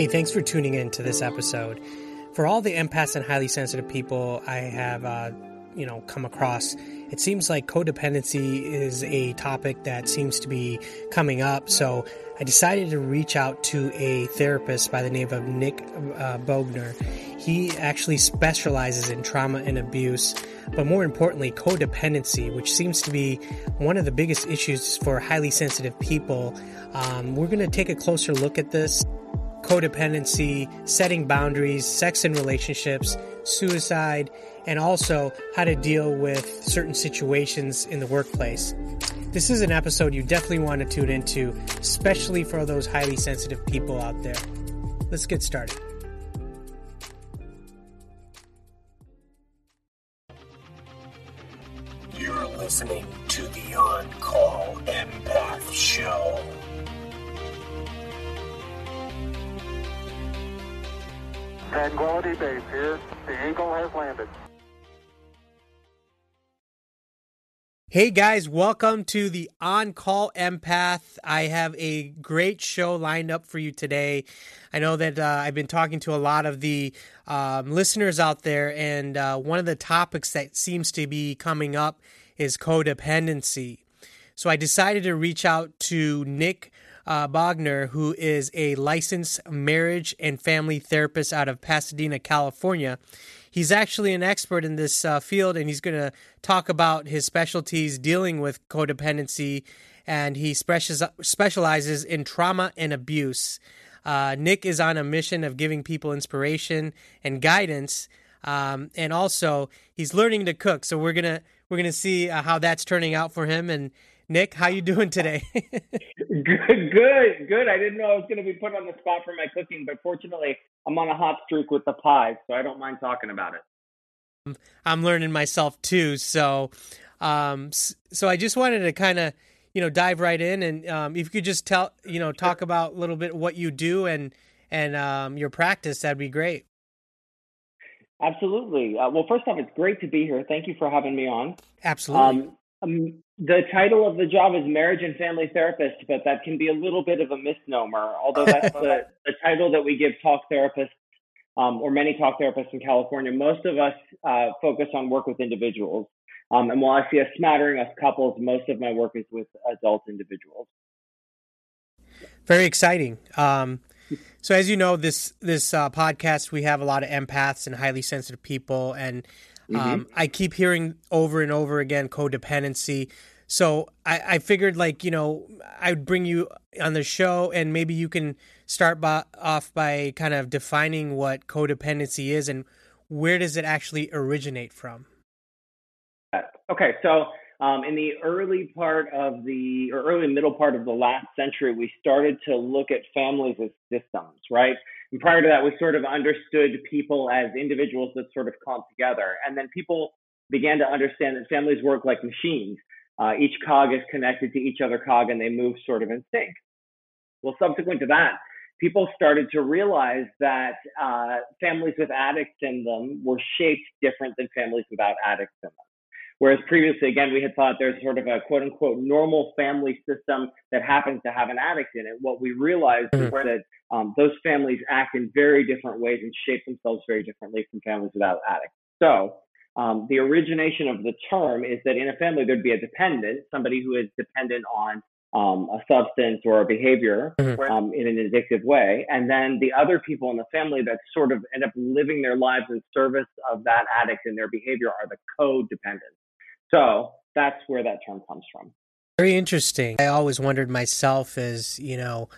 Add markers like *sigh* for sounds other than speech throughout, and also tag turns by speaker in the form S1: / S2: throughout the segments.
S1: Hey, thanks for tuning in to this episode. For all the empaths and highly sensitive people I have, uh, you know, come across, it seems like codependency is a topic that seems to be coming up. So I decided to reach out to a therapist by the name of Nick uh, Bognar. He actually specializes in trauma and abuse, but more importantly, codependency, which seems to be one of the biggest issues for highly sensitive people. Um, we're going to take a closer look at this codependency, setting boundaries, sex and relationships, suicide, and also how to deal with certain situations in the workplace. This is an episode you definitely want to tune into, especially for those highly sensitive people out there. Let's get started.
S2: You're listening to the On Call Empath Show.
S3: Tranquility Base here. The Eagle has landed.
S1: Hey guys, welcome to the On Call Empath. I have a great show lined up for you today. I know that uh, I've been talking to a lot of the um, listeners out there, and uh, one of the topics that seems to be coming up is codependency. So I decided to reach out to Nick uh, Bognar, who is a licensed marriage and family therapist out of Pasadena, California. He's actually an expert in this uh, field, and he's going to talk about his specialties dealing with codependency, and he specializes in trauma and abuse. Uh, Nick is on a mission of giving people inspiration and guidance, um, and also he's learning to cook. So we're gonna we're gonna see uh, how that's turning out for him, and Nick, how you doing today? *laughs*
S4: good, good, good. I didn't know I was going to be put on the spot for my cooking, but fortunately, I'm on a hot streak with the pies, so I don't mind talking about it.
S1: I'm learning myself too, so um, so I just wanted to kind of you know dive right in, and um, if you could just tell you know talk about a little bit what you do and and um, your practice, that'd be great.
S4: Absolutely. Uh, well, first off, it's great to be here. Thank you for having me on.
S1: Absolutely.
S4: Um, um, the title of the job is marriage and family therapist, but that can be a little bit of a misnomer. Although that's *laughs* the, the title that we give talk therapists, um, or many talk therapists in California. Most of us uh, focus on work with individuals, um, and while I see a smattering of couples, most of my work is with adult individuals.
S1: Very exciting. Um, so, as you know, this this uh, podcast we have a lot of empaths and highly sensitive people, and Mm-hmm. Um, I keep hearing over and over again codependency. So I, I figured, like, you know, I would bring you on the show and maybe you can start by, off by kind of defining what codependency is and where does it actually originate from?
S4: Okay, so um, in the early part of the, or early middle part of the last century, we started to look at families as systems, right? And prior to that, we sort of understood people as individuals that sort of come together. And then people began to understand that families work like machines. Uh, each cog is connected to each other cog and they move sort of in sync. Well, subsequent to that, people started to realize that uh, families with addicts in them were shaped different than families without addicts in them. Whereas previously, again, we had thought there's sort of a quote unquote normal family system that happens to have an addict in it. What we realized mm-hmm. is that um, those families act in very different ways and shape themselves very differently from families without addicts. So um, the origination of the term is that in a family there'd be a dependent, somebody who is dependent on um, a substance or a behavior mm-hmm. um, in an addictive way, and then the other people in the family that sort of end up living their lives in service of that addict and their behavior are the codependents. So that's where that term comes from.
S1: Very interesting. I always wondered myself as, you know,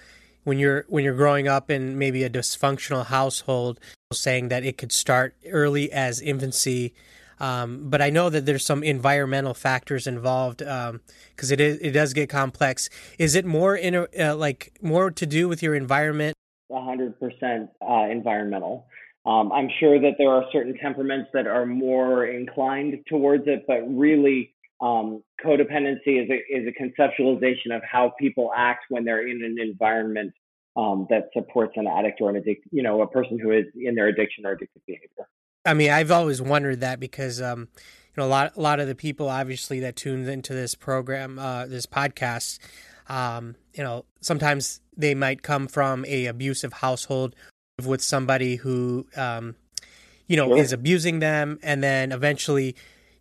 S1: when you're when you're growing up in maybe a dysfunctional household, saying that it could start early as infancy. Um, but I know that there's some environmental factors involved because um, it is, it does get complex. Is it more in uh, like more to do with your environment?
S4: hundred uh, percent environmental. Um, I'm sure that there are certain temperaments that are more inclined towards it, but really, um, codependency is a, is a conceptualization of how people act when they're in an environment um, that supports an addict or an addict, you know, a person who is in their addiction or addictive behavior.
S1: I mean, I've always wondered that because, um, you know, a lot, a lot of the people obviously that tune into this program, uh, this podcast, um, you know, sometimes they might come from a abusive household with somebody who um, you know
S4: Sure.
S1: is abusing them and then eventually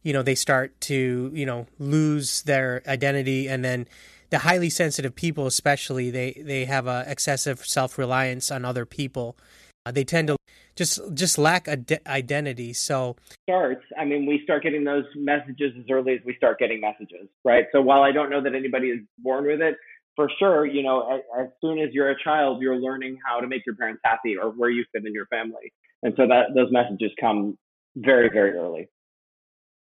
S1: you know they start to you know lose their identity and then the highly sensitive people especially they they have a excessive self-reliance on other people uh, they tend to just just lack a identity so
S4: starts, I mean, we start getting those messages as early as we start getting messages, right? So while I don't know that anybody is born with it, for sure, you know, as, as soon as you're a child, you're learning how to make your parents happy or where you fit in your family, and so that those messages come very, very early.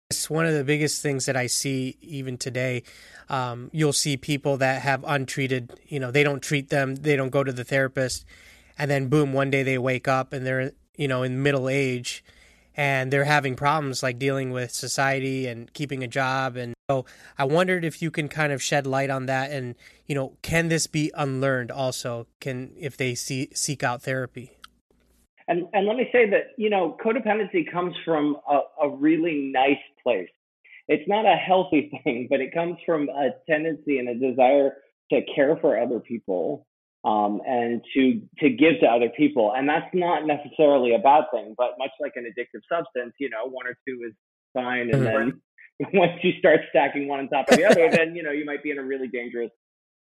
S1: It's one of the biggest things that I see even today. Um, you'll see people that have untreated, you know, they don't treat them, they don't go to the therapist, and then boom, one day they wake up and they're, you know, in middle age and they're having problems like dealing with society and keeping a job. And so I wondered if you can kind of shed light on that and, you know, can this be unlearned also? Can, if they see, seek out therapy?
S4: And, and let me say that, you know, codependency comes from a, a really nice place. It's not a healthy *laughs* thing, but it comes from a tendency and a desire to care for other people um, and to to give to other people. And that's not necessarily a bad thing, but much like an addictive substance, you know, one or two is fine, and then *laughs* once you start stacking one on top of the other, then you know you might be in a really dangerous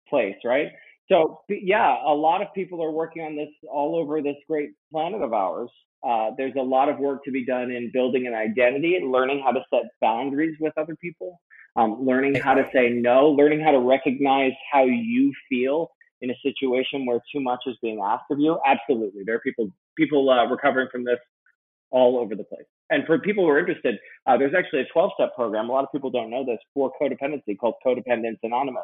S4: place, right? So yeah, a lot of people are working on this all over this great planet of ours. Uh, there's a lot of work to be done in building an identity and learning how to set boundaries with other people, um, learning how to say no, learning how to recognize how you feel in a situation where too much is being asked of you. Absolutely, there are people people uh, recovering from this all over the place. And for people who are interested, uh, there's actually a 12 step program. A lot of people don't know this for codependency called Co-Dependents Anonymous.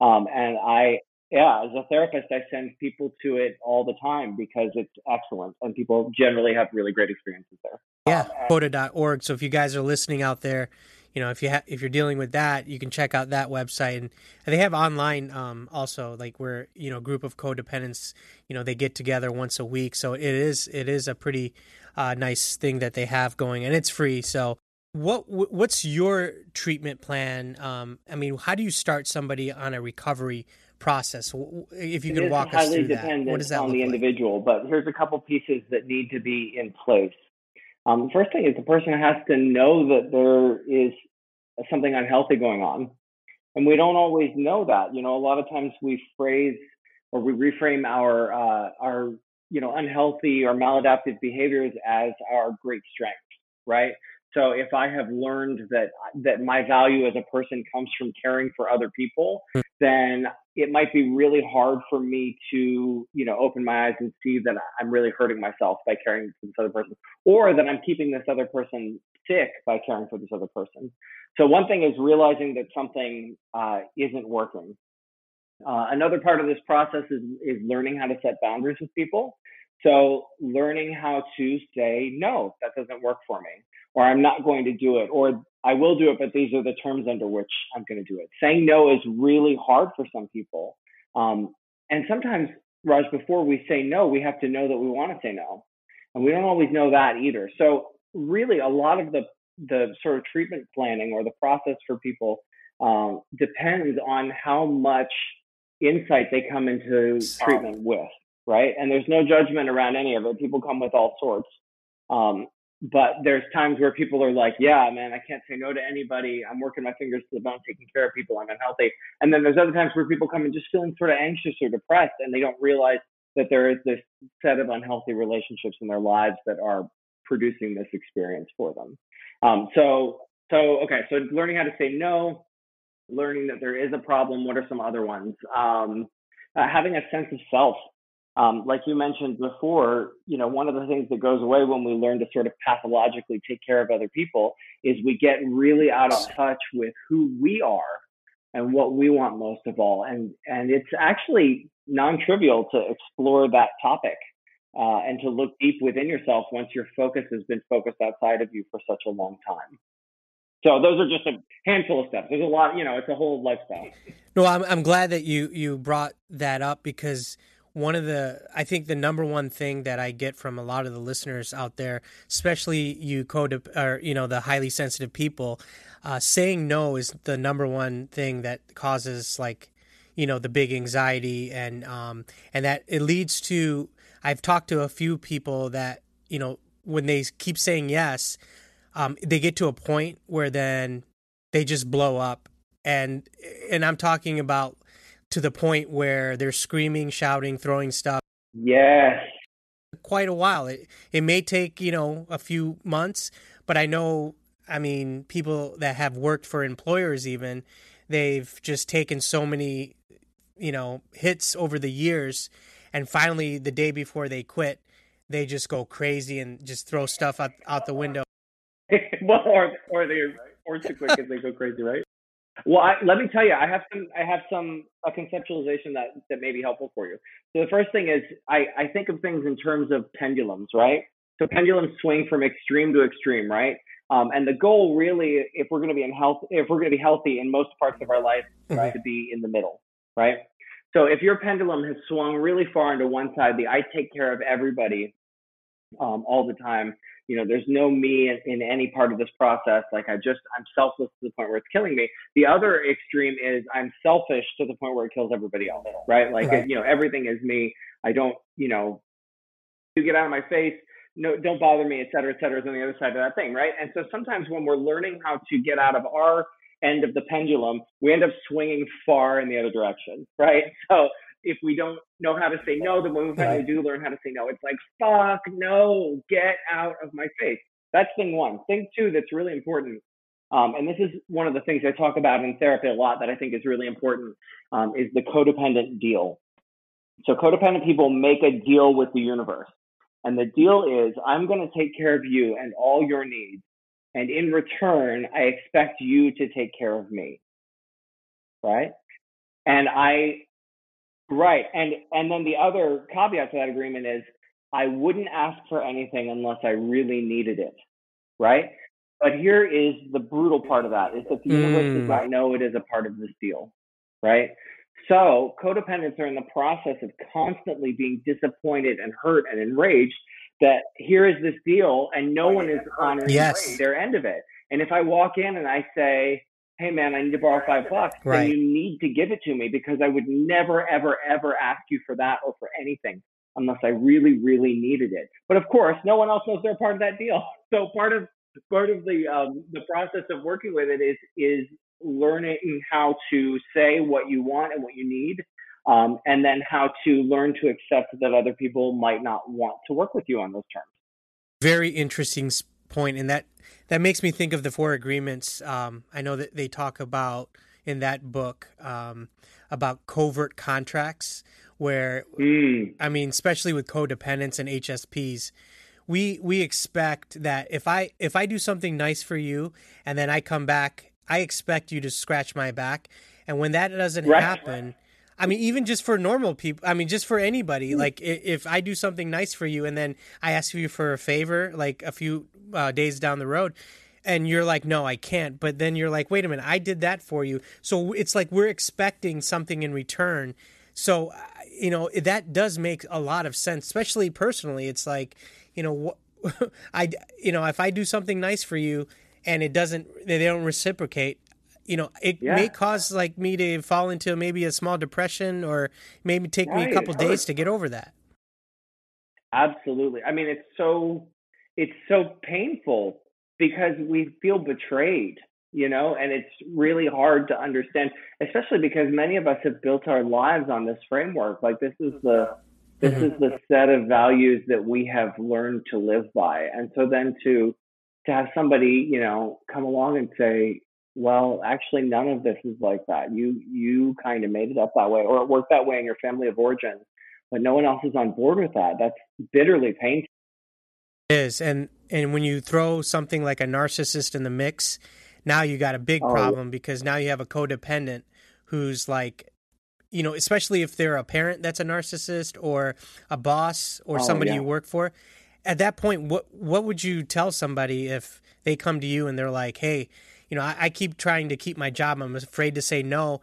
S4: Um, and I yeah, as a therapist, I send people to it all the time because it's excellent and people generally have really great experiences there.
S1: Yeah, coda.org. So if you guys are listening out there, you know, if you ha- if you're dealing with that, you can check out that website and, and they have online um, also like where, you know, group of codependents, you know, they get together once a week. So it is it is a pretty uh, nice thing that they have going and it's free. So what what's your treatment plan? Um, I mean, how do you start somebody on a recovery process? If you could walk us through that, what does that
S4: on the
S1: like?
S4: individual? But here's a couple pieces that need to be in place. Um, the first thing is the person has to know that there is something unhealthy going on, and we don't always know that. You know, a lot of times we phrase or we reframe our uh, our you know unhealthy or maladaptive behaviors as our great strength, right? So if I have learned that that my value as a person comes from caring for other people,
S1: Hmm.
S4: then it might be really hard for me to, you know, open my eyes and see that I'm really hurting myself by caring for this other person, or that I'm keeping this other person sick by caring for this other person. So one thing is realizing that something uh, isn't working. Uh, another part of this process is is learning how to set boundaries with people. So learning how to say no, that doesn't work for me or I'm not going to do it, or I will do it, but these are the terms under which I'm going to do it. Saying no is really hard for some people. Um, and sometimes, Raj, before we say no, we have to know that we want to say no. And we don't always know that either. So, really, a lot of the, the sort of treatment planning or the process for people um, depends on how much insight they come into treatment with, right? And there's no judgment around any of it. People come with all sorts. Um, but there's times where people are like, yeah, man, I can't say no to anybody. I'm working my fingers to the bone, taking care of people. I'm unhealthy. And then there's other times where people come in just feeling sort of anxious or depressed, and they don't realize that there is this set of unhealthy relationships in their lives that are producing this experience for them. Um, so, so okay, so learning how to say no, learning that there is a problem. What are some other ones? Um, uh, having a sense of self um, like you mentioned before, you know, one of the things that goes away when we learn to sort of pathologically take care of other people is we get really out of touch with who we are and what we want most of all. And and it's actually non-trivial to explore that topic uh, and to look deep within yourself once your focus has been focused outside of you for such a long time. So those are just a handful of steps. There's a lot, you know, it's a whole lifestyle.
S1: No, I'm I'm glad that you you brought that up because one of the I think the number one thing that I get from a lot of the listeners out there, especially you code or you know the highly sensitive people, uh, saying no is the number one thing that causes like you know the big anxiety and um and that it leads to I've talked to a few people that you know when they keep saying yes, um, they get to a point where then they just blow up, and and I'm talking about to the point where they're screaming, shouting, throwing stuff.
S4: Yes.
S1: Quite a while. It it may take you know a few months, but I know. I mean, people that have worked for employers even they've just taken so many you know hits over the years and finally the day before they quit they just go crazy and just throw stuff out, out the window *laughs*
S4: well or or they or too quick as they go crazy right well I, let me tell you i have some i have some a conceptualization that that may be helpful for you. So the first thing is i i think of things in terms of pendulums right? So pendulums swing from extreme to extreme right? Um, and the goal really if we're going to be in health if we're going to be healthy in most parts of our life right, to be in the middle right? So if your pendulum has swung really far into one side, the I take care of everybody um, all the time, you know, there's no me in, in, any part of this process. Like I just, I'm selfless to the point where it's killing me. The other extreme is I'm selfish to the point where it kills everybody else, right? Like, right. you know, everything is me. I don't, you know, you get out of my face. No, don't bother me, et cetera, et cetera, is on the other side of that thing, right? And so sometimes when we're learning how to get out of our end of the pendulum, we end up swinging far in the other direction, right? So if we don't know how to say no, then when we finally do learn how to say no, it's like, fuck, no, get out of my face. That's thing one. Thing two that's really important, um, and this is one of the things I talk about in therapy a lot that I think is really important, um, is the codependent deal. So codependent people make a deal with the universe. And the deal is, I'm going to take care of you and all your needs and in return, I expect you to take care of me. Right? And I, right. And, and then the other caveat to that agreement is I wouldn't ask for anything unless I really needed it. Right? But here is the brutal part of that is that the universe mm. does not know it is a part of this deal. Right? So codependents are in the process of constantly being disappointed and hurt and enraged that here is this deal and no one is honoring yes. their end of it. And if I walk in and I say, hey man, I need to borrow five bucks, right. then you need to give it to me because I would never, ever, ever ask you for that or for anything unless I really, really needed it. But of course, no one else knows they're part of that deal. *laughs* So part of part of the um, the process of working with it is is learning how to say what you want and what you need um, and then how to learn to accept that other people might not want to work with you on those terms.
S1: Very interesting point, and that that makes me think of the four agreements. Um, I know that they talk about in that book um, about covert contracts, where mm. I mean, especially with codependents and HSPs, we we expect that if I if I do something nice for you and then I come back, I expect you to scratch my back, and when that doesn't right. happen I mean, even just for normal people, I mean, just for anybody, mm. like if I do something nice for you and then I ask you for a favor, like a few uh, days down the road, and you're like, no, I can't. But then you're like, wait a minute, I did that for you. So it's like we're expecting something in return. So, you know, that does make a lot of sense, especially personally. It's like, you know, *laughs* I, you know, if I do something nice for you and it doesn't, they don't reciprocate, you know, it yeah. may cause like me to fall into maybe a small depression or maybe take right. me a couple days to get over that.
S4: Absolutely. I mean, it's so it's so painful because we feel betrayed, you know, and it's really hard to understand, especially because many of us have built our lives on this framework. Like this is the this mm-hmm. is the set of values that we have learned to live by. And so then to to have somebody, you know, come along and say, well, actually, none of this is like that. You you kind of made it up that way, or it worked that way in your family of origin, but no one else is on board with that. That's bitterly painful.
S1: It is, and and when you throw something like a narcissist in the mix, now you got a big oh, problem because now you have a codependent who's like you know, especially if they're a parent that's a narcissist or a boss or oh, somebody yeah. you work for. At that point, what what would you tell somebody if they come to you and they're like, "Hey, you know, I, I keep trying to keep my job. I'm afraid to say no.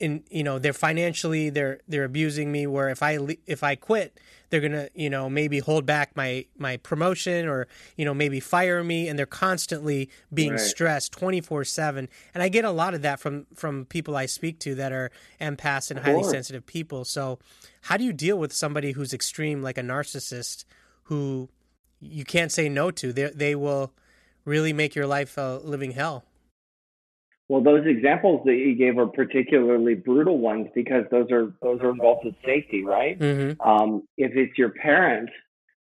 S1: in you know they're financially they're they're abusing me where if i if i quit they're gonna you know maybe hold back my my promotion or you know maybe fire me and they're constantly being
S4: Right.
S1: stressed 24 7 and i get a lot of that from from people i speak to that are empaths and highly sensitive people so how do you deal with somebody who's extreme like a narcissist who you can't say no to they they will really make your life a living hell
S4: Well, those examples that you gave are particularly brutal ones because those are those are involved with safety, right?
S1: mm-hmm.
S4: Um, if it's your parent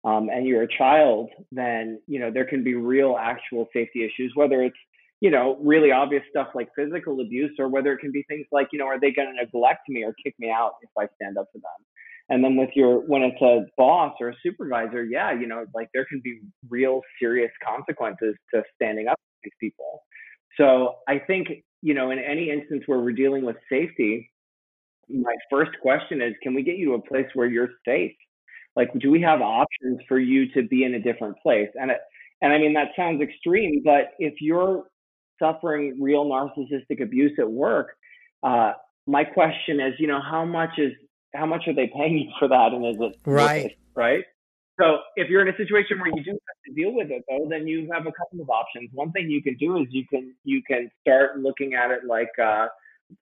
S4: um, and you're a child, then you know there can be real, actual safety issues. Whether it's you know really obvious stuff like physical abuse, or whether it can be things like you know are they going to neglect me or kick me out if I stand up to them? And then with your when it's a boss or a supervisor, yeah, you know like there can be real serious consequences to standing up to these people. So I think you know in any instance where we're dealing with safety, my first question is can we get you to a place where you're safe? Like do we have options for you to be in a different place? And it, and i mean that sounds extreme but if you're suffering real narcissistic abuse at work uh, my question is you know how much is how much are they paying you for that? And is it
S1: Right.
S4: it, right so if you're in a situation where you do have to deal with it though then you have a couple of options one thing you can do is you can you can start looking at it like uh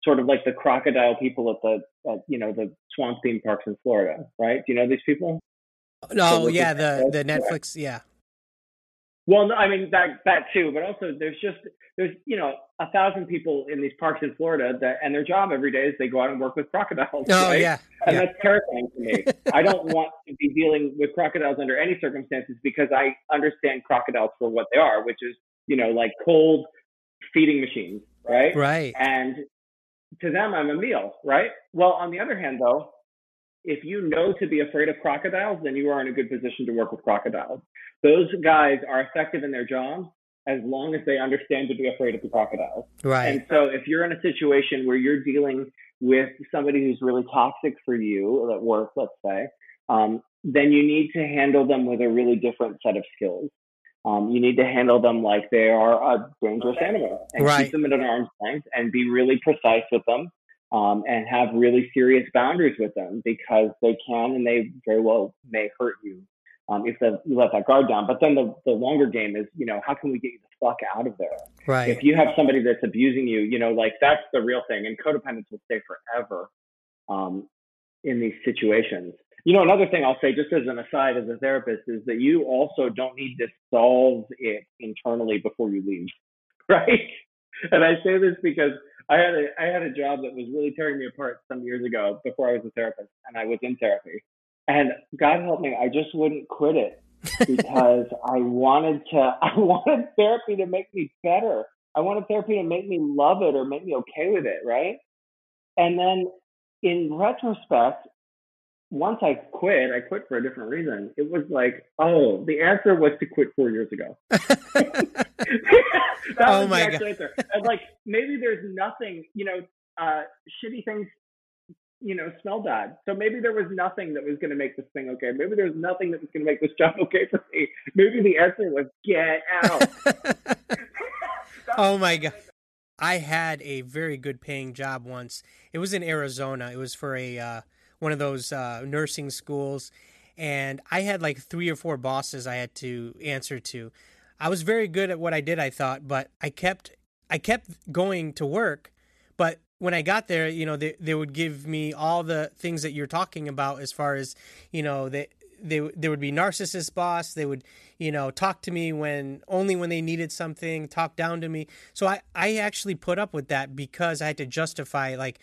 S4: sort of like the crocodile people at the at, you know the swamp theme parks in Florida, right? Do you know these people?
S1: no
S4: look
S1: yeah the the netflix yeah
S4: Well, I mean that that too, but also there's just there's you know a thousand people in these parks in Florida that and their job every day is they go out and work with crocodiles.
S1: oh
S4: right?
S1: yeah
S4: And
S1: yeah
S4: that's terrifying to me. I don't want *laughs* to be dealing with crocodiles under any circumstances because I understand crocodiles for what they are, which is, you know, like cold feeding machines, right?
S1: right
S4: And to them, I'm a meal, right? Well, on the other hand, though, if you know to be afraid of crocodiles, then you are in a good position to work with crocodiles. Those guys are effective in their jobs as long as they understand to be afraid of the crocodiles.
S1: right
S4: And so if you're in a situation where you're dealing with somebody who's really toxic for you at work, let's say, um, then you need to handle them with a really different set of skills. Um, you need to handle them like they are a dangerous animal and
S1: Right.
S4: keep them at an arm's length and be really precise with them um, and have really serious boundaries with them because they can and they very well may hurt you um, if the, you let that guard down. But then the, the longer game is, you know, how can we get you the fuck out of there?
S1: right
S4: if you have somebody that's abusing you, you know, like that's the real thing. And codependence will stay forever um, in these situations. You know, another thing I'll say, just as an aside, as a therapist, is that you also don't need to solve it internally before you leave, *laughs* right? And I say this because I had a I had a job that was really tearing me apart some years ago before I was a therapist, and I was in therapy. And God help me, I just wouldn't quit it because *laughs* I wanted to *laughs* I wanted therapy to make me better. I wanted therapy to make me love it or make me okay with it, right? And then in retrospect, once I quit, I quit for a different reason. It was like, oh, the answer was to quit four years ago. *laughs* *laughs* that
S1: Oh
S4: was
S1: my
S4: actual answer. And like maybe there's nothing, you know, uh, shitty things, you know, smell bad. So maybe there was nothing that was going to make this thing okay. Maybe there was nothing that was going to make this job *laughs* okay for me. Maybe the answer was get out. *laughs*
S1: oh my god i had a very good paying job once it was in arizona it was for a uh, one of those uh, nursing schools and i had like three or four bosses i had to answer to i was very good at what i did i thought but i kept i kept going to work. But when i got there you know they, they would give me all the things that you're talking about as far as you know they they there would be narcissist boss. They would you know talk to me when only when they needed something talk down to me. So i i actually put up with that because i had to justify like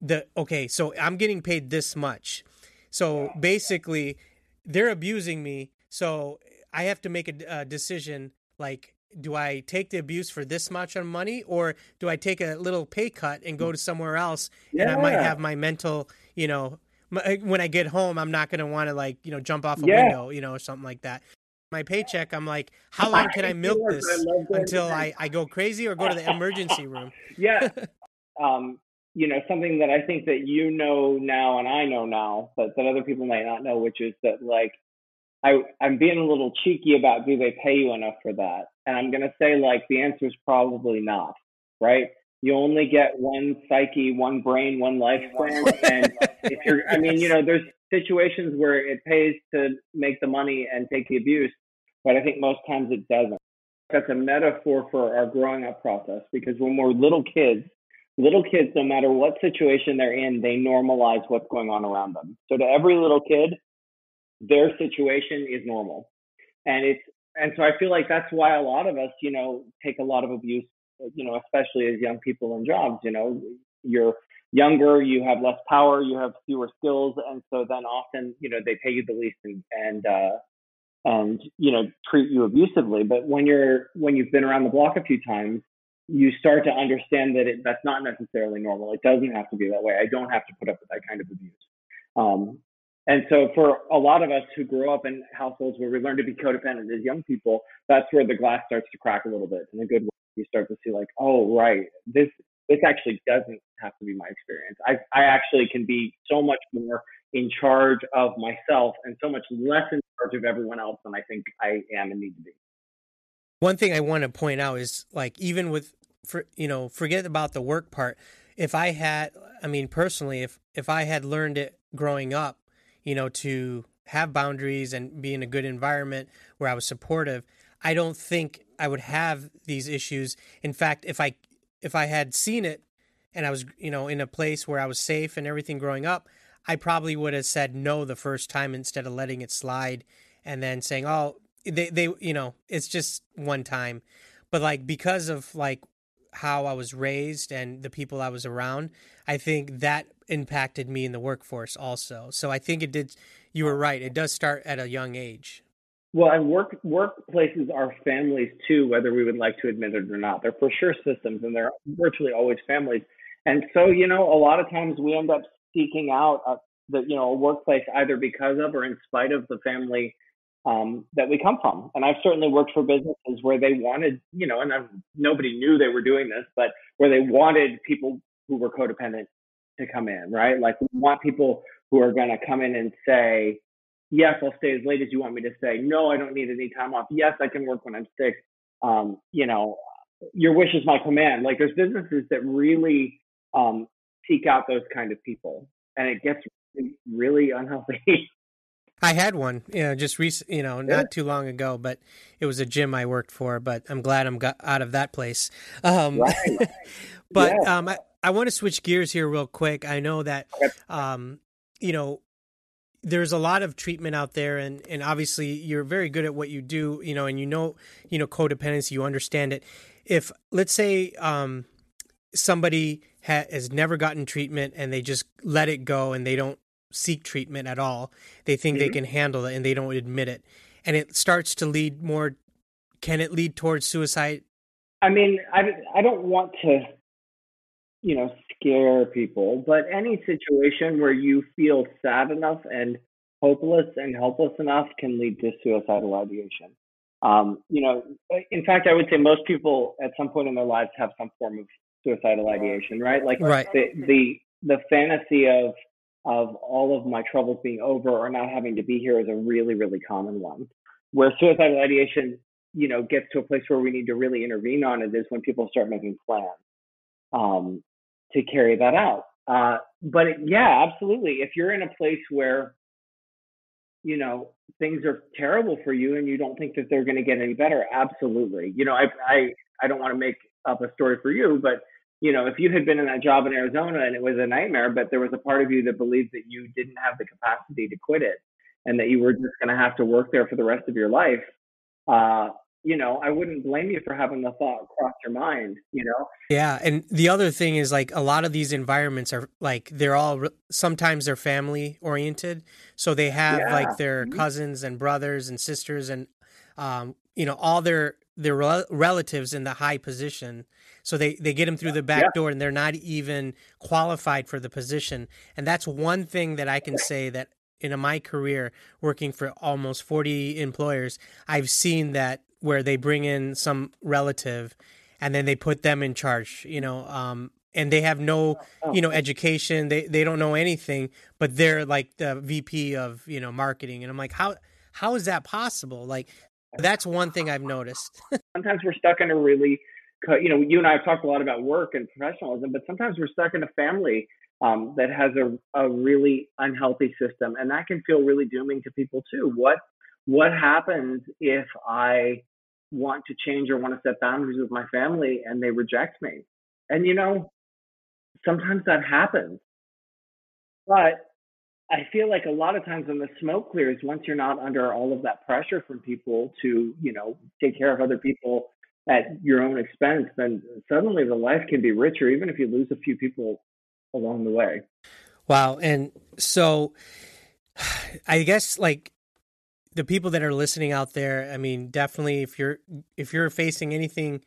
S1: the okay so i'm getting paid this much. So basically they're abusing me. So i have to make a, a decision like do i take the abuse for this much on money or do i take a little pay cut and go to somewhere else and i might have my mental you know m- when i get home i'm not going to want to like you know jump off a
S4: Yeah.
S1: window you know or something like that. My paycheck i'm like how *laughs* long can i milk this.
S4: I
S1: until i i go crazy or go to the emergency room? *laughs*
S4: Yeah. *laughs* Um, you know, something that I think that you know now and I know now, but that other people might not know, which is that like I I'm being a little cheeky about do they pay you enough for that? And I'm gonna say like the answer is probably not, right? you only get one psyche, one brain, one lifespan. and if you're, I mean, you know, there's situations where it pays to make the money and take the abuse, but I think most times it doesn't. That's a metaphor for our growing up process because when we're little kids, little kids, no matter what situation they're in, they normalize what's going on around them. So to every little kid, their situation is normal. And it's, and so I feel like that's why a lot of us, you know, take a lot of abuse you know, especially as young people in jobs, you know, you're younger, you have less power, you have fewer skills, and so then often, you know, they pay you the least and and uh, and you know treat you abusively. But when you're when you've been around the block a few times, you start to understand that it, that's not necessarily normal. It doesn't have to be that way. I don't have to put up with that kind of abuse. Um, and so for a lot of us who grew up in households where we learned to be codependent as young people, that's where the glass starts to crack a little bit in a good way you start to see like, oh right, this this actually doesn't have to be my experience. I I actually can be so much more in charge of myself and so much less in charge of everyone else than I think I am and need to be.
S1: One thing I want to point out is like even with for you know forget about the work part. If I had, I mean personally, if if I had learned it growing up, you know, to have boundaries and be in a good environment where I was supportive, I don't think I would have these issues. In fact, if I if I had seen it and I was, you know, in a place where I was safe and everything growing up, I probably would have said no the first time instead of letting it slide and then saying, "Oh, they they, you know, it's just one time." But like because of like how I was raised and the people I was around, I think that impacted me in the workforce also. So I think it did you were right. It does start at a young age.
S4: Well, and work workplaces are families too, whether we would like to admit it or not. They're for sure systems, and they're virtually always families. And so, you know, a lot of times we end up seeking out a, the you know a workplace either because of or in spite of the family um, that we come from. And I've certainly worked for businesses where they wanted, you know, and I'm, nobody knew they were doing this, but where they wanted people who were codependent to come in, right? Like we want people who are going to come in and say, yes, I'll stay as late as you want me to stay. No, I don't need any time off. Yes, I can work when I'm sick. Um, you know, your wish is my command. Like there's businesses that really um, seek out those kind of people, and it gets really, really unhealthy. *laughs*
S1: I had one, you know, just recent, you know, not too long ago, but it was a gym I worked for. But I'm glad I'm got out of that place. Um, right. *laughs* but yeah. um, I, I want to switch gears here real quick. I know that, um, you know, there's a lot of treatment out there and, and obviously you're very good at what you do you know and you know you know codependency you understand it if let's say um, somebody ha- has never gotten treatment and they just let it go and they don't seek treatment at all they think mm-hmm. they can handle it and they don't admit it and it starts to lead more can it lead towards suicide
S4: i mean i, I don't want to you know, scare people, but any situation where you feel sad enough and hopeless and helpless enough can lead to suicidal ideation. Um, you know, in fact, I would say most people at some point in their lives have some form of suicidal ideation, right? Like
S1: right.
S4: the the the fantasy of of all of my troubles being over or not having to be here is a really really common one. Where suicidal ideation, you know, gets to a place where we need to really intervene on it is when people start making plans. Um, to carry that out. Uh, but it, yeah, absolutely. If you're in a place where you know things are terrible for you and you don't think that they're going to get any better, absolutely. You know, I I I don't want to make up a story for you, but you know, if you had been in that job in Arizona and it was a nightmare, but there was a part of you that believed that you didn't have the capacity to quit it and that you were just going to have to work there for the rest of your life, uh, you know, I wouldn't blame you for having the thought cross your mind, you know?
S1: Yeah. And the other thing is like a lot of these environments are like, they're all sometimes they're family oriented. So they have yeah. like their mm-hmm. cousins and brothers and sisters and, um, you know, all their, their relatives in the high position. So they, they get them through the back yeah. door and they're not even qualified for the position. And that's one thing that I can say that in my career working for almost 40 employers, I've seen that where they bring in some relative and then they put them in charge, you know, um, and they have no, oh. you know, education. They they don't know anything, but they're like the VP of you know marketing, and I'm like, how how is that possible? Like, that's one thing I've noticed. *laughs*
S4: Sometimes we're stuck in a really you know, you and I have talked a lot about work and professionalism, but sometimes we're stuck in a family um, that has a, a really unhealthy system, and that can feel really dooming to people too. What what happens if I want to change or want to set boundaries with my family and they reject me? And you know, sometimes that happens, but I feel like a lot of times when the smoke clears, once you're not under all of that pressure from people to, you know, take care of other people at your own expense, then suddenly the life can be richer, even if you lose a few people along the way.
S1: Wow. And so *sighs* I guess like the people that are listening out there, I mean, definitely if you're if you're facing anything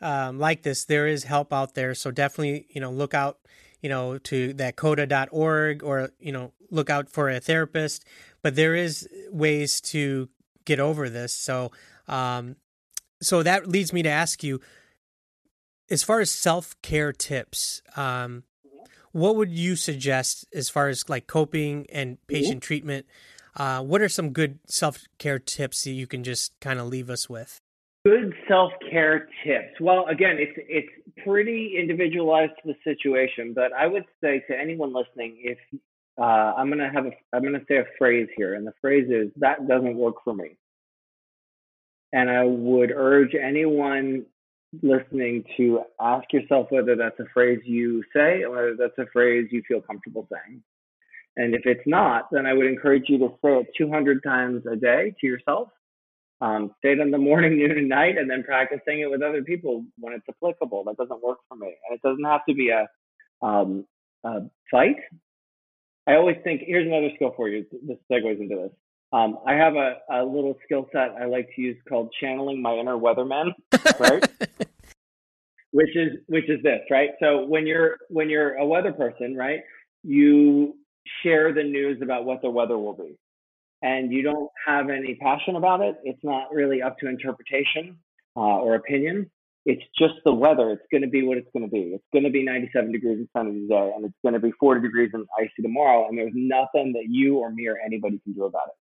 S1: um, like this, there is help out there. So definitely, you know, look out, you know, to that coda.org or, you know, look out for a therapist. But there is ways to get over this. So um, so that leads me to ask you, as far as self care tips, um, what would you suggest as far as like coping and patient mm-hmm. treatment? Uh, what are some good self care tips that you can just kind of leave us with?
S4: Good self care tips. Well, again, it's it's pretty individualized to the situation, but I would say to anyone listening, if uh, I'm gonna have a I'm gonna say a phrase here, and the phrase is that doesn't work for me. And I would urge anyone listening to ask yourself whether that's a phrase you say or whether that's a phrase you feel comfortable saying. And if it's not, then I would encourage you to say it 200 times a day to yourself. Um, say it in the morning, *laughs* noon, and night, and then practice saying it with other people when it's applicable. That doesn't work for me. And it doesn't have to be a, um, a fight. I always think here's another skill for you. This segues into this. Um, I have a, a little skill set I like to use called channeling my inner weatherman, right? *laughs* which is which is this, right? So when you're when you're a weather person, right, you share the news about what the weather will be, and you don't have any passion about it. It's not really up to interpretation uh, or opinion. It's just the weather. It's going to be what it's going to be. It's going to be 97 degrees and sunny today, and it's going to be 40 degrees and icy tomorrow. And there's nothing that you or me or anybody can do about it.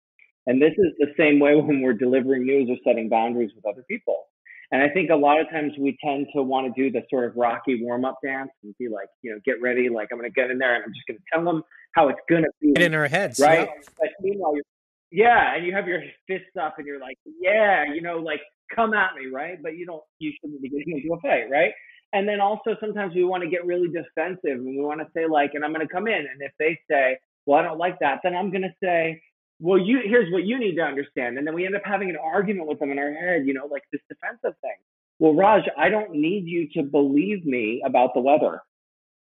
S4: And this is the same way *laughs* when we're delivering news or setting boundaries with other people. And I think a lot of times we tend to want to do the sort of rocky warm up dance and be like, you know, get ready, like I'm going to get in there and I'm just going to tell them how it's going to be.
S1: Get in our heads,
S4: right?
S1: Yeah.
S4: But meanwhile, you're, yeah, and you have your *laughs* fists up and you're like, yeah, you know, like come at me, right? But you don't, you shouldn't be getting into a fight, right? And then also sometimes we want to get really defensive and we want to say like, and I'm going to come in, and if they say, well, I don't like that, then I'm going to say, well, you here's what you need to understand, and then we end up having an argument with them in our head, you know, like this defensive thing. Well, Raj, I don't need you to believe me about the weather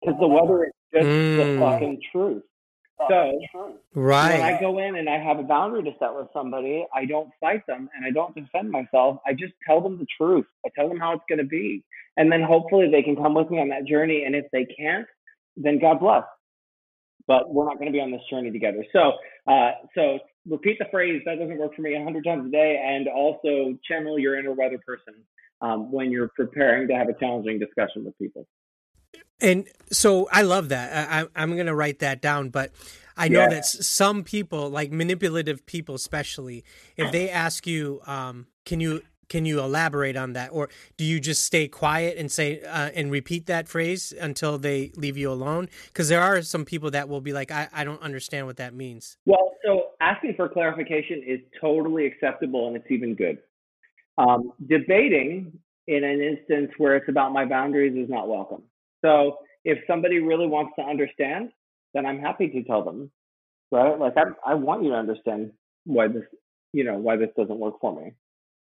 S4: because the weather is just mm. the fucking truth. So
S1: right.
S4: when I go in and I have a boundary to set with somebody, I don't fight them and I don't defend myself. I just tell them the truth. I tell them how it's going to be. And then hopefully they can come with me on that journey. And if they can't, then God bless but we're not going to be on this journey together. So, uh, so repeat the phrase that doesn't work for me a hundred times a day, and also channel your inner weather person um, when you're preparing to have a challenging discussion with people.
S1: And so I love that. I, am going to write that down, but I know yeah. that some people, like manipulative people, especially, if they ask you, um, "Can you can you elaborate on that, or do you just stay quiet and say uh, and repeat that phrase until they leave you alone? Because there are some people that will be like, I, I don't understand what that means."
S4: Well, so asking for clarification is totally acceptable, and it's even good. Um, debating in an instance where it's about my boundaries is not welcome. So if somebody really wants to understand, then I'm happy to tell them, right? Like I, I want you to understand why this, you know, why this doesn't work for me.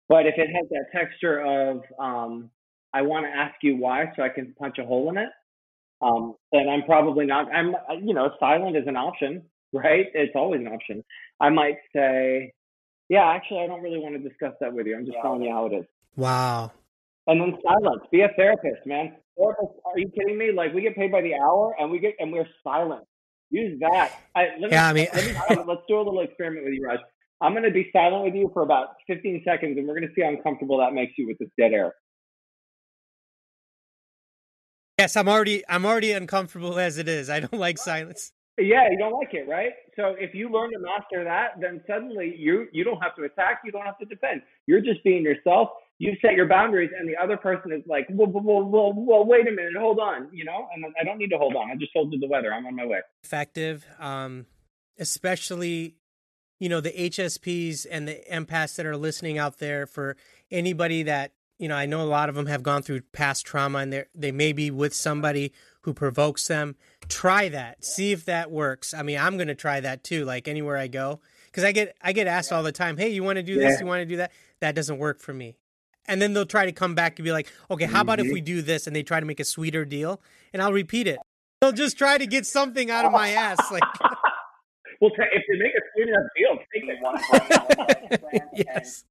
S4: But if it has that texture of, um, I want to ask you why so I can punch a hole in it, um, then I'm probably not, I'm, you know, silent is an option, *laughs* right? It's always an option. I might say, yeah, actually, I don't really want to discuss that with you. I'm just yeah. telling you how it is.
S1: Wow.
S4: And then silence. Be a therapist, man. Therapist, are you kidding me? Like we get paid by the hour, and we get and we're silent. Use that. I, let me, yeah, I mean, let me, *laughs* let's do a little experiment with you, Raj. I'm going to be silent with you for about 15 seconds, and we're going to see how uncomfortable that makes you with this dead air.
S1: Yes, I'm already I'm already uncomfortable as it is. I don't *laughs* like silence.
S4: Yeah, you don't like it, right? So if you learn to master that, then suddenly you you don't have to attack, you don't have to defend. You're just being yourself, you set your boundaries and the other person is like, well, well, well, well, wait a minute, hold on, you know, and I don't need to hold on. I just told you the weather. I'm on my way.
S1: Effective, um, especially, you know, the HSPs and the empaths that are listening out there for anybody that, you know, I know a lot of them have gone through past trauma and they they may be with somebody who provokes them. Try that. See if that works. I mean, I'm going to try that too, like anywhere I go. Because I get I get asked all the time, "Hey, you want to do this?
S4: Yeah.
S1: You want to do that?" That doesn't work for me and then they'll try to come back and be like, okay, how about if
S4: Mhm.
S1: we do this? And they try to make a sweeter deal, and I'll repeat it. They'll just try to get something out of my ass, like
S4: Well, ta- if they make a sweet enough deal, take it. *laughs*
S1: yes,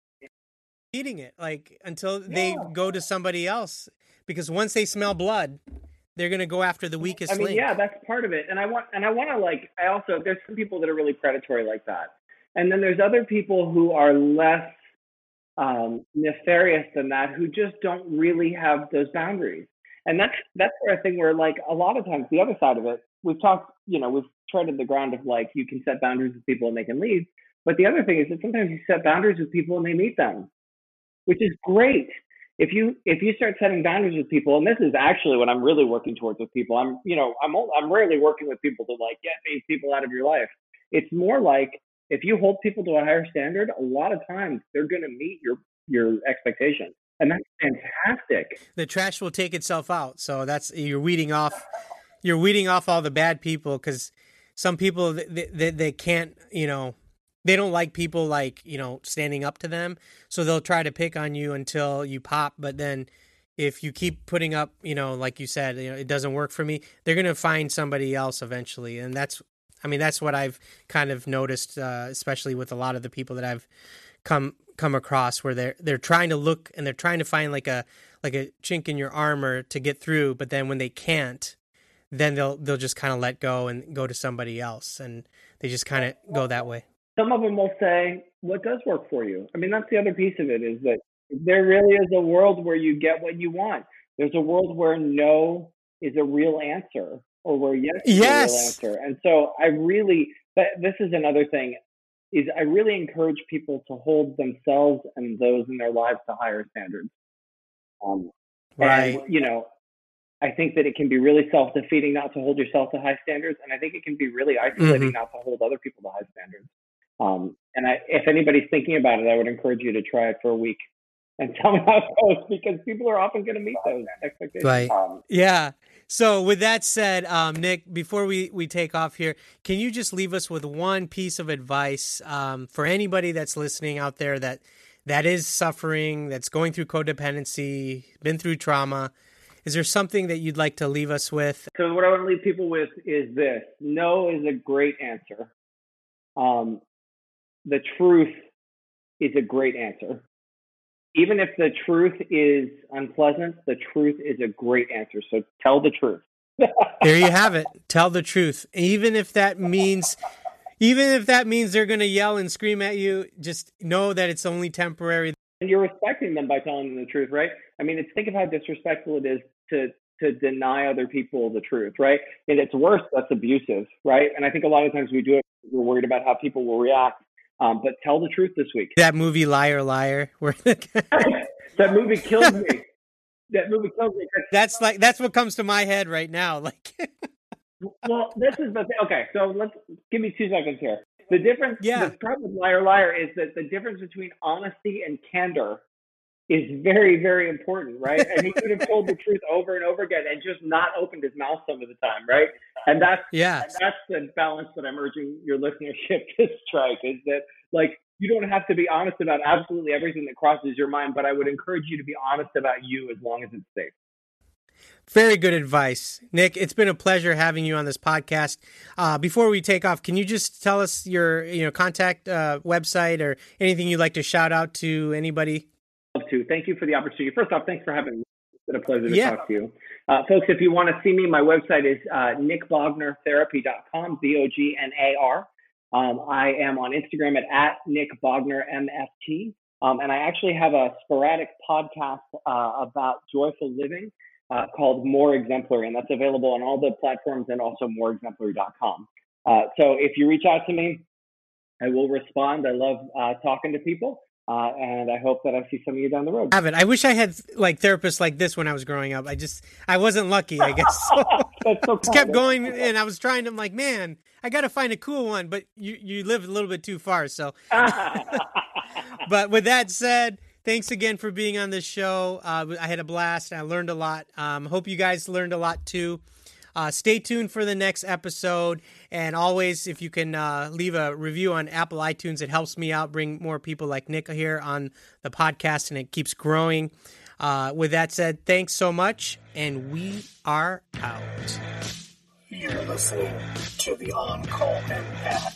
S1: eating it like until they
S4: Yeah.
S1: go to somebody else, because once they smell blood, they're gonna go after the weakest
S4: I mean,
S1: link.
S4: yeah, that's part of it. And I want, and I want to like, I also, there's some people that are really predatory like that. And then there's other people who are less um, nefarious than that, who just don't really have those boundaries. And that's, that's where I think we're like, a lot of times the other side of it, we've talked, you know, we've treaded the ground of like, you can set boundaries with people and they can leave. But the other thing is that sometimes you set boundaries with people and they meet them, which is great if you if you start setting boundaries with people, and this is actually what I'm really working towards with people. I'm you know I'm I'm rarely working with people to like get these people out of your life. It's more like if you hold people to a higher standard, a lot of times they're going to meet your your expectations, and that's fantastic.
S1: the trash will take itself out. So that's you're weeding off, you're weeding off all the bad people because some people they, they, they can't, you know, they don't like people like you know standing up to them, so they'll try to pick on you until you pop. But then if you keep putting up, you know, like you said, you know, it doesn't work for me, they're gonna find somebody else eventually, and that's. I mean, that's what I've kind of noticed, uh, especially with a lot of the people that I've come come across, where they're they're trying to look and they're trying to find like a like a chink in your armor to get through, but then when they can't, then they'll they'll just kind of let go and go to somebody else, and they just kind of go that way.
S4: Some of them will say, "What does work for you?" I mean, that's the other piece of it is that there really is a world where you get what you want. There's a world where no is a real answer, or where yes is a real answer. And so, I really this is another thing is I really encourage people to hold themselves and those in their lives to higher standards. Um,
S1: Right.
S4: and, you know, I think that it can be really self defeating not to hold yourself to high standards. And I think it can be really isolating not to hold other people to high standards. Um, and I, if anybody's thinking about it, I would encourage you to try it for a week and *laughs* tell me how it goes because people are often going to meet those expectations.
S1: Right.
S4: Um,
S1: Yeah. So with that said, um, Nick, before we, we take off here, can you just leave us with one piece of advice um, for anybody that's listening out there that that is suffering, that's going through codependency, been through trauma? Is there something that you'd like to leave us with?
S4: So what I want to leave people with is this: no is a great answer. Um, the truth is a great answer. Even if the truth is unpleasant, the truth is a great answer. So tell the truth. *laughs*
S1: There you have it. Tell the truth, even if that means, even if that means they're going to yell and scream at you. Just know that it's only temporary.
S4: and you're respecting them by telling them the truth, right? I mean, it's think of how disrespectful it is to to deny other people the truth, right? And it's worse, that's abusive, right? And I think a lot of times we do it we're worried about how people will react. Um, but tell the truth this week.
S1: That movie, Liar, Liar, *laughs* where *laughs*
S4: that movie kills me. That movie kills me.
S1: that's like that's what comes to my head right now. *laughs* Like,
S4: Well, this is the thing. Okay, so let's give me two seconds here. The difference,
S1: Yeah.
S4: the problem with liar liar is that the difference between honesty and candor is very, very important, right? And he could have told the truth over and over again and just not opened his mouth some of the time, right? And that's
S1: yeah,
S4: that's the balance that I'm urging your listenership *laughs* to strike is that like you don't have to be honest about absolutely everything that crosses your mind, but I would encourage you to be honest about you as long as it's safe.
S1: very good advice, Nick. It's been a pleasure having you on this podcast. Uh, before we take off, can you just tell us your you know contact uh, website or anything you'd like to shout out to anybody?
S4: To. Thank you for the opportunity. First off, thanks for having me. It's been a pleasure to
S1: Yeah.
S4: talk to you. Uh, folks, if you want to see me, my website is uh, nickbognartherapy.com, B O G N A R. Um, I am on Instagram at, at Nick Bognar MFT. Um, and I actually have a sporadic podcast uh, about joyful living uh, called More Exemplary, and that's available on all the platforms and also moreexemplary.com. Uh, so if you reach out to me, I will respond. I love uh, talking to people. Uh, and I hope that I see some of you down the road.
S1: Have it. I wish I had like therapists like this when I was growing up. I just I wasn't lucky, I guess. *laughs* *laughs* So,
S4: so
S1: just kept going, and I was trying to. I'm like, man, I got to find a cool one, but you you live a little bit too far. So, *laughs* but with that said, thanks again for being on this show. Uh, I had a blast. I learned a lot. Um, hope you guys learned a lot too. Uh, stay tuned for the next episode. And always, if you can uh, leave a review on Apple iTunes, it helps me out, bring more people like Nick here on the podcast, and it keeps growing. Uh, with that said, thanks so much, and we are out.
S2: You're listening to the On Call Empath